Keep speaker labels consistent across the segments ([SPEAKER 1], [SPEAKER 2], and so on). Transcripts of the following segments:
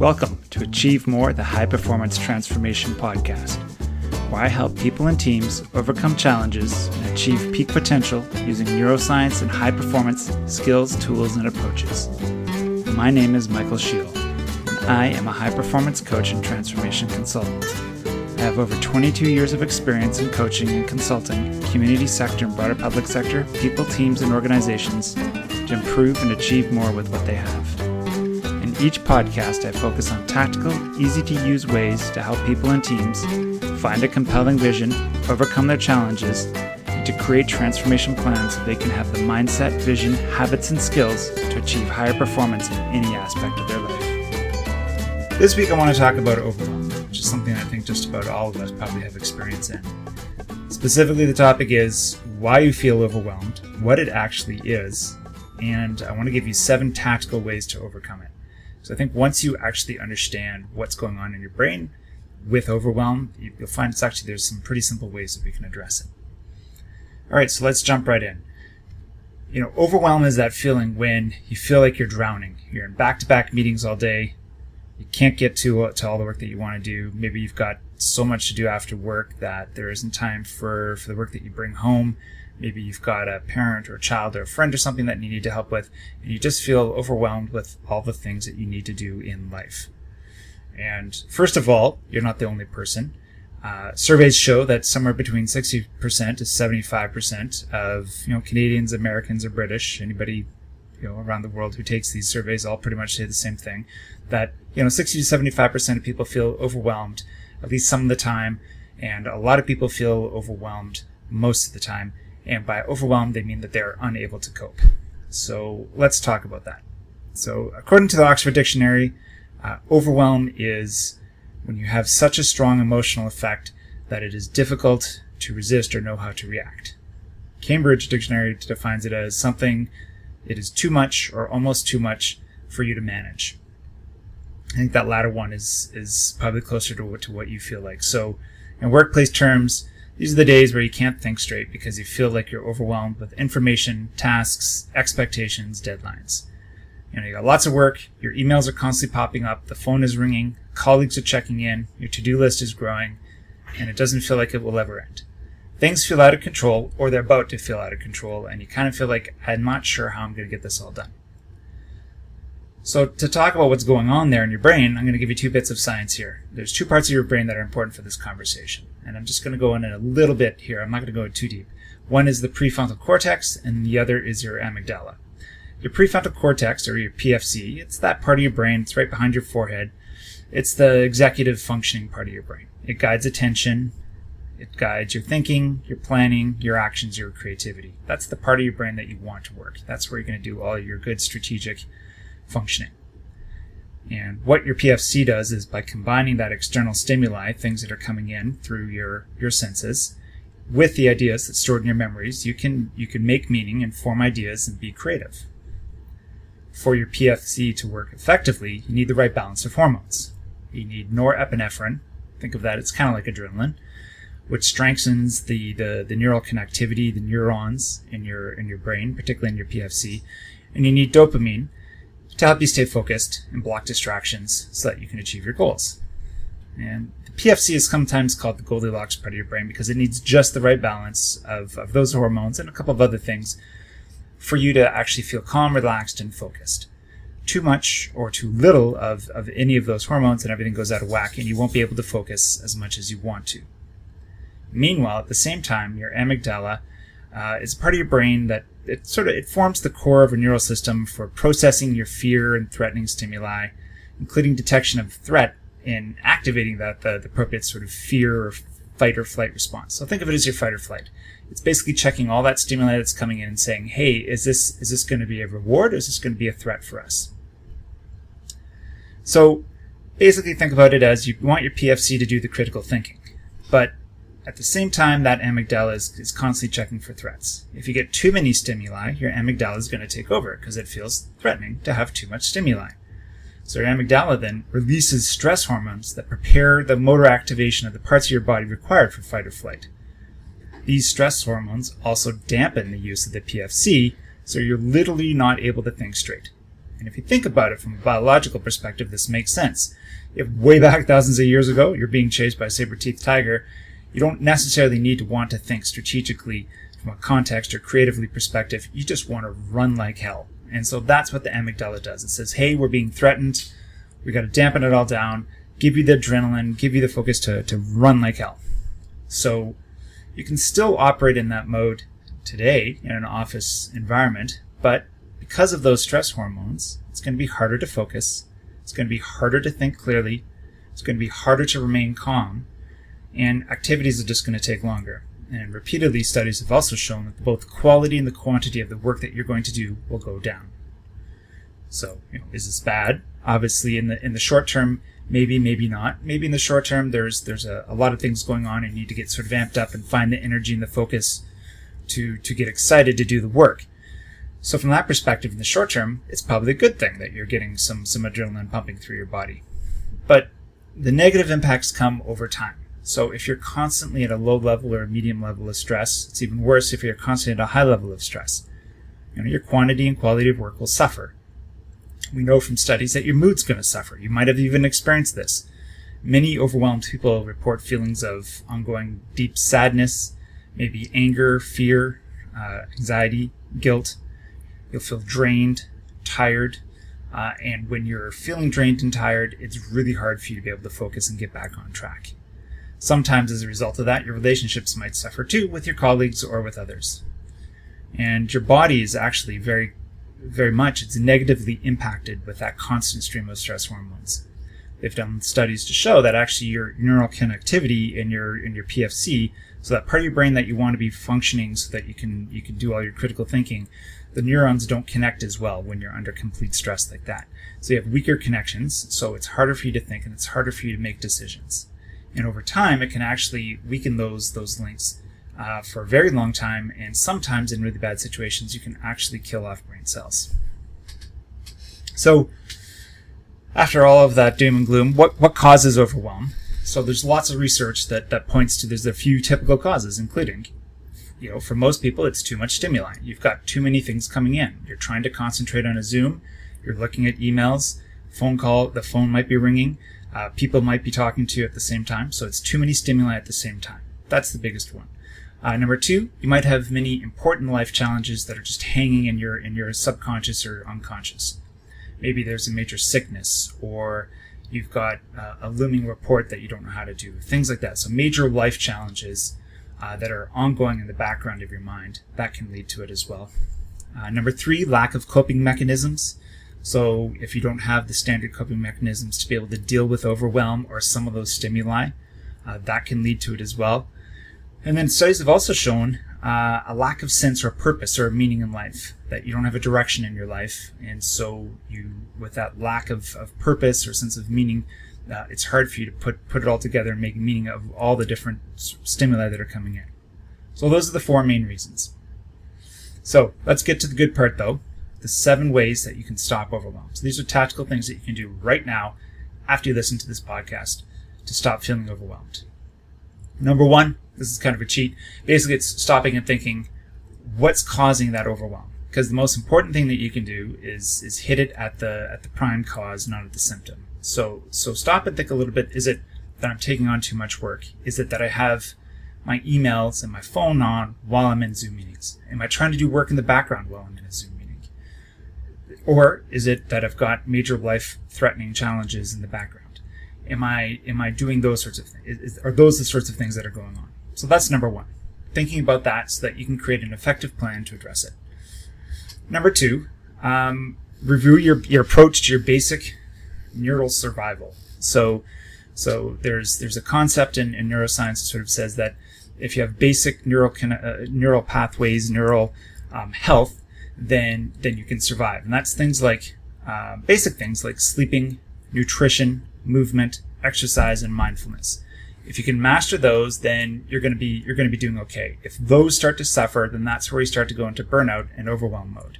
[SPEAKER 1] Welcome to Achieve More, the High Performance Transformation Podcast, where I help people and teams overcome challenges and achieve peak potential using neuroscience and high performance skills, tools, and approaches. My name is Michael Scheel, and I am a high performance coach and transformation consultant. I have over 22 years of experience in coaching and consulting, community sector and broader public sector, people, teams, and organizations to improve and achieve more with what they have. Each podcast, I focus on tactical, easy to use ways to help people and teams find a compelling vision, overcome their challenges, and to create transformation plans so they can have the mindset, vision, habits, and skills to achieve higher performance in any aspect of their life. This week, I want to talk about overwhelm, which is something I think just about all of us probably have experience in. Specifically, the topic is why you feel overwhelmed, what it actually is, and I want to give you seven tactical ways to overcome it. So I think once you actually understand what's going on in your brain with overwhelm, you'll find it's actually there's some pretty simple ways that we can address it. All right, so let's jump right in. You know, overwhelm is that feeling when you feel like you're drowning. You're in back-to-back meetings all day. You can't get to to all the work that you want to do. Maybe you've got so much to do after work that there isn't time for for the work that you bring home maybe you've got a parent or a child or a friend or something that you need to help with, and you just feel overwhelmed with all the things that you need to do in life. And first of all, you're not the only person. Uh, surveys show that somewhere between 60% to 75% of you know Canadians, Americans, or British, anybody you know around the world who takes these surveys, all pretty much say the same thing. That you know 60 to 75% of people feel overwhelmed at least some of the time, and a lot of people feel overwhelmed most of the time. And by overwhelmed, they mean that they're unable to cope. So let's talk about that. So according to the Oxford Dictionary, uh, overwhelm is when you have such a strong emotional effect that it is difficult to resist or know how to react. Cambridge Dictionary defines it as something it is too much or almost too much for you to manage. I think that latter one is is probably closer to what, to what you feel like. So, in workplace terms, these are the days where you can't think straight because you feel like you're overwhelmed with information, tasks, expectations, deadlines. You know, you got lots of work, your emails are constantly popping up, the phone is ringing, colleagues are checking in, your to-do list is growing, and it doesn't feel like it will ever end. Things feel out of control, or they're about to feel out of control, and you kind of feel like, I'm not sure how I'm going to get this all done. So to talk about what's going on there in your brain, I'm going to give you two bits of science here. There's two parts of your brain that are important for this conversation. And I'm just going to go in a little bit here. I'm not going to go too deep. One is the prefrontal cortex and the other is your amygdala. Your prefrontal cortex or your PFC, it's that part of your brain. It's right behind your forehead. It's the executive functioning part of your brain. It guides attention. It guides your thinking, your planning, your actions, your creativity. That's the part of your brain that you want to work. That's where you're going to do all your good strategic functioning. And what your PFC does is by combining that external stimuli, things that are coming in through your, your senses, with the ideas that's stored in your memories, you can, you can make meaning and form ideas and be creative. For your PFC to work effectively, you need the right balance of hormones. You need norepinephrine. Think of that, it's kind of like adrenaline, which strengthens the, the, the neural connectivity, the neurons in your, in your brain, particularly in your PFC. And you need dopamine, to help you stay focused and block distractions so that you can achieve your goals. And the PFC is sometimes called the Goldilocks part of your brain because it needs just the right balance of, of those hormones and a couple of other things for you to actually feel calm, relaxed, and focused. Too much or too little of, of any of those hormones and everything goes out of whack and you won't be able to focus as much as you want to. Meanwhile, at the same time, your amygdala uh, is part of your brain that it sort of it forms the core of a neural system for processing your fear and threatening stimuli, including detection of threat and activating that the, the appropriate sort of fear or fight or flight response. So think of it as your fight or flight. It's basically checking all that stimuli that's coming in and saying, "Hey, is this is this going to be a reward? Or is this going to be a threat for us?" So basically, think about it as you want your PFC to do the critical thinking, but at the same time, that amygdala is, is constantly checking for threats. If you get too many stimuli, your amygdala is going to take over because it feels threatening to have too much stimuli. So your amygdala then releases stress hormones that prepare the motor activation of the parts of your body required for fight or flight. These stress hormones also dampen the use of the PFC, so you're literally not able to think straight. And if you think about it from a biological perspective, this makes sense. If way back thousands of years ago you're being chased by a saber-toothed tiger, you don't necessarily need to want to think strategically from a context or creatively perspective. You just want to run like hell. And so that's what the amygdala does. It says, hey, we're being threatened. We got to dampen it all down, give you the adrenaline, give you the focus to, to run like hell. So you can still operate in that mode today in an office environment, but because of those stress hormones, it's going to be harder to focus. It's going to be harder to think clearly. It's going to be harder to remain calm. And activities are just going to take longer. And repeatedly, studies have also shown that both the quality and the quantity of the work that you're going to do will go down. So, you know, is this bad? Obviously, in the in the short term, maybe, maybe not. Maybe in the short term, there's there's a, a lot of things going on, and you need to get sort of amped up and find the energy and the focus to to get excited to do the work. So, from that perspective, in the short term, it's probably a good thing that you're getting some some adrenaline pumping through your body. But the negative impacts come over time. So if you're constantly at a low level or a medium level of stress, it's even worse if you're constantly at a high level of stress. You know, your quantity and quality of work will suffer. We know from studies that your mood's going to suffer. You might have even experienced this. Many overwhelmed people report feelings of ongoing deep sadness, maybe anger, fear, uh, anxiety, guilt. You'll feel drained, tired, uh, and when you're feeling drained and tired, it's really hard for you to be able to focus and get back on track. Sometimes, as a result of that, your relationships might suffer too with your colleagues or with others. And your body is actually very, very much, it's negatively impacted with that constant stream of stress hormones. They've done studies to show that actually your neural connectivity in your, in your PFC, so that part of your brain that you want to be functioning so that you can, you can do all your critical thinking, the neurons don't connect as well when you're under complete stress like that. So you have weaker connections, so it's harder for you to think and it's harder for you to make decisions and over time it can actually weaken those those links uh, for a very long time. And sometimes in really bad situations you can actually kill off brain cells. So after all of that doom and gloom what what causes overwhelm? So there's lots of research that that points to there's a few typical causes including you know for most people it's too much stimuli. You've got too many things coming in. You're trying to concentrate on a zoom. You're looking at emails phone call the phone might be ringing uh, people might be talking to you at the same time, so it's too many stimuli at the same time. That's the biggest one. Uh, number two, you might have many important life challenges that are just hanging in your in your subconscious or unconscious. Maybe there's a major sickness, or you've got uh, a looming report that you don't know how to do, things like that. So major life challenges uh, that are ongoing in the background of your mind that can lead to it as well. Uh, number three, lack of coping mechanisms. So if you don't have the standard coping mechanisms to be able to deal with overwhelm or some of those stimuli, uh, that can lead to it as well. And then studies have also shown uh, a lack of sense or purpose or meaning in life, that you don't have a direction in your life. And so you, with that lack of, of purpose or sense of meaning, uh, it's hard for you to put, put it all together and make meaning of all the different stimuli that are coming in. So those are the four main reasons. So let's get to the good part though the seven ways that you can stop overwhelm. So these are tactical things that you can do right now after you listen to this podcast to stop feeling overwhelmed. Number one, this is kind of a cheat. Basically, it's stopping and thinking, what's causing that overwhelm? Because the most important thing that you can do is is hit it at the at the prime cause, not at the symptom. So so stop and think a little bit. Is it that I'm taking on too much work? Is it that I have my emails and my phone on while I'm in Zoom meetings? Am I trying to do work in the background while I'm in a Zoom or is it that I've got major life threatening challenges in the background? Am I am I doing those sorts of things? Is, are those the sorts of things that are going on? So that's number one. Thinking about that so that you can create an effective plan to address it. Number two, um, review your, your approach to your basic neural survival. So, so there's there's a concept in, in neuroscience that sort of says that if you have basic neural uh, neural pathways, neural um, health, then then you can survive. And that's things like uh, basic things like sleeping, nutrition, movement, exercise, and mindfulness. If you can master those, then you're going to be you're going to be doing okay. If those start to suffer, then that's where you start to go into burnout and overwhelm mode.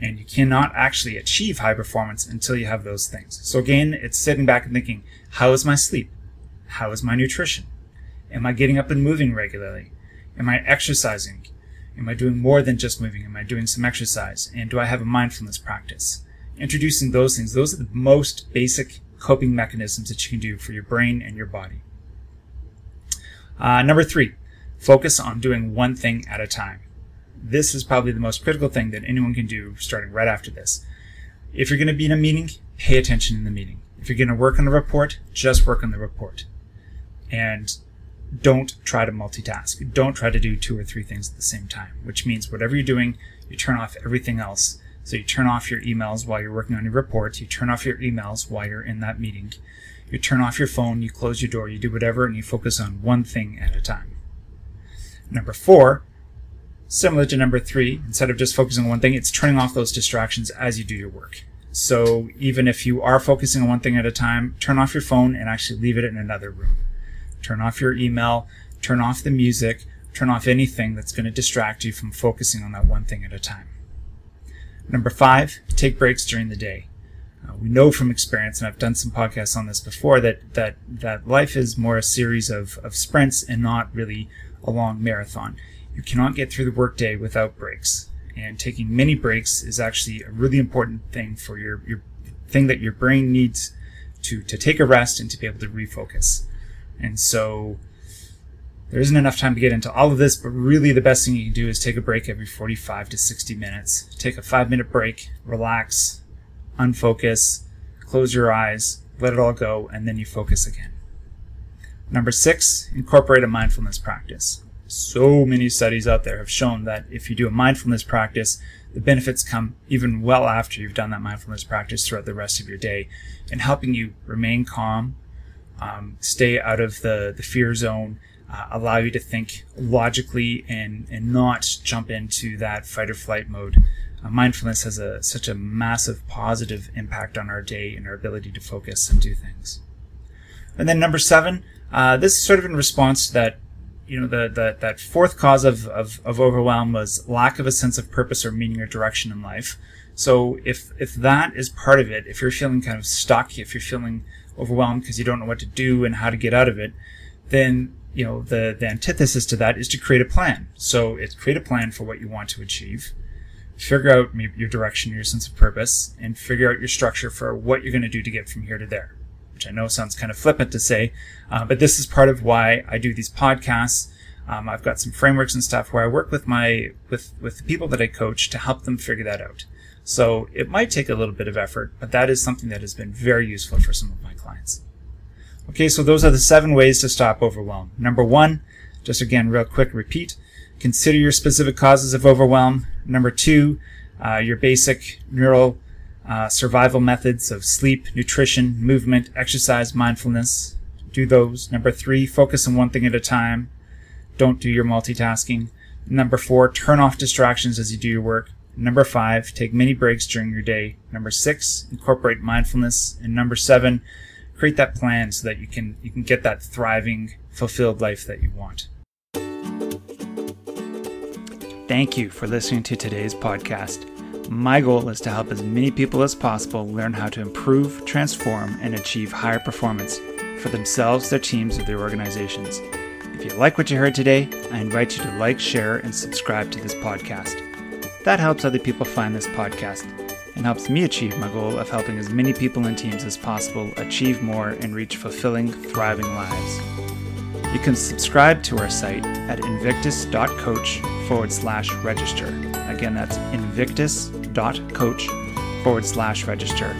[SPEAKER 1] And you cannot actually achieve high performance until you have those things. So again, it's sitting back and thinking, how is my sleep? How is my nutrition? Am I getting up and moving regularly? Am I exercising? Am I doing more than just moving? Am I doing some exercise? And do I have a mindfulness practice? introducing those things, those are the most basic coping mechanisms that you can do for your brain and your body. Uh, number three, focus on doing one thing at a time. This is probably the most critical thing that anyone can do starting right after this. If you're going to be in a meeting, pay attention in the meeting. If you're going to work on a report, just work on the report. And don't try to multitask. Don't try to do two or three things at the same time, which means whatever you're doing, you turn off everything else. So you turn off your emails while you're working on your report. You turn off your emails while you're in that meeting. You turn off your phone, you close your door, you do whatever, and you focus on one thing at a time. Number four, similar to number three, instead of just focusing on one thing, it's turning off those distractions as you do your work. So even if you are focusing on one thing at a time, turn off your phone and actually leave it in another room. Turn off your email, turn off the music, turn off anything that's going to distract you from focusing on that one thing at a time. Number five, take breaks during the day. Uh, we know from experience, and I've done some podcasts on this before, that that that life is more a series of, of sprints and not really a long marathon. You cannot get through the workday without breaks. And taking many breaks is actually a really important thing for your, your thing that your brain needs to, to take a rest and to be able to refocus. And so there isn't enough time to get into all of this, but really the best thing you can do is take a break every 45 to 60 minutes. Take a five minute break, relax, unfocus, close your eyes, let it all go, and then you focus again. Number six, incorporate a mindfulness practice. So many studies out there have shown that if you do a mindfulness practice, the benefits come even well after you've done that mindfulness practice throughout the rest of your day in helping you remain calm, um, stay out of the, the fear zone, uh, allow you to think logically and, and not jump into that fight or flight mode. Uh, mindfulness has a, such a massive positive impact on our day and our ability to focus and do things. And then number seven, uh, this is sort of in response to that, you know, the, the that fourth cause of, of, of overwhelm was lack of a sense of purpose or meaning or direction in life. So if if that is part of it, if you're feeling kind of stuck, if you're feeling overwhelmed because you don't know what to do and how to get out of it, then you know the the antithesis to that is to create a plan. So it's create a plan for what you want to achieve, figure out your direction, your sense of purpose, and figure out your structure for what you're going to do to get from here to there which I know sounds kind of flippant to say, uh, but this is part of why I do these podcasts. Um, I've got some frameworks and stuff where I work with my with with the people that I coach to help them figure that out. So it might take a little bit of effort, but that is something that has been very useful for some of my clients. Okay, so those are the seven ways to stop overwhelm. Number one, just again, real quick repeat, consider your specific causes of overwhelm. Number two, uh, your basic neural uh, survival methods of sleep, nutrition, movement, exercise, mindfulness. Do those. Number three, focus on one thing at a time. Don't do your multitasking. Number four, turn off distractions as you do your work. Number five, take many breaks during your day. Number six, incorporate mindfulness. And number seven, create that plan so that you can you can get that thriving, fulfilled life that you want. Thank you for listening to today's podcast. My goal is to help as many people as possible learn how to improve, transform, and achieve higher performance for themselves, their teams, or their organizations. If you like what you heard today, I invite you to like, share, and subscribe to this podcast. That helps other people find this podcast and helps me achieve my goal of helping as many people and teams as possible achieve more and reach fulfilling, thriving lives. You can subscribe to our site at invictus.coach forward slash register. Again, that's invictus.coach forward slash register.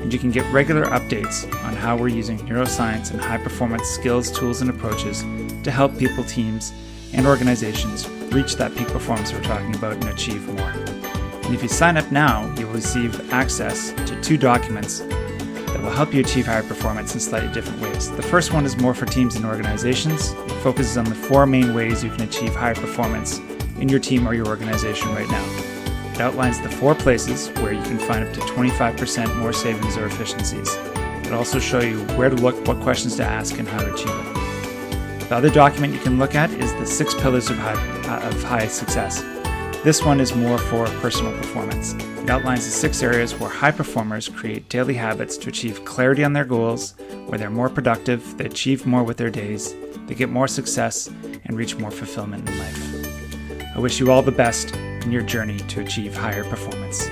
[SPEAKER 1] And you can get regular updates on how we're using neuroscience and high performance skills, tools, and approaches to help people, teams, and organizations reach that peak performance we're talking about and achieve more. And if you sign up now, you'll receive access to two documents that will help you achieve higher performance in slightly different ways. The first one is more for teams and organizations. It focuses on the four main ways you can achieve higher performance in your team or your organization right now. It outlines the four places where you can find up to 25% more savings or efficiencies. It also shows you where to look, what questions to ask, and how to achieve it. The other document you can look at is the six pillars of high, uh, of high success. This one is more for personal performance. It outlines the six areas where high performers create daily habits to achieve clarity on their goals, where they're more productive, they achieve more with their days, they get more success, and reach more fulfillment in life. I wish you all the best in your journey to achieve higher performance.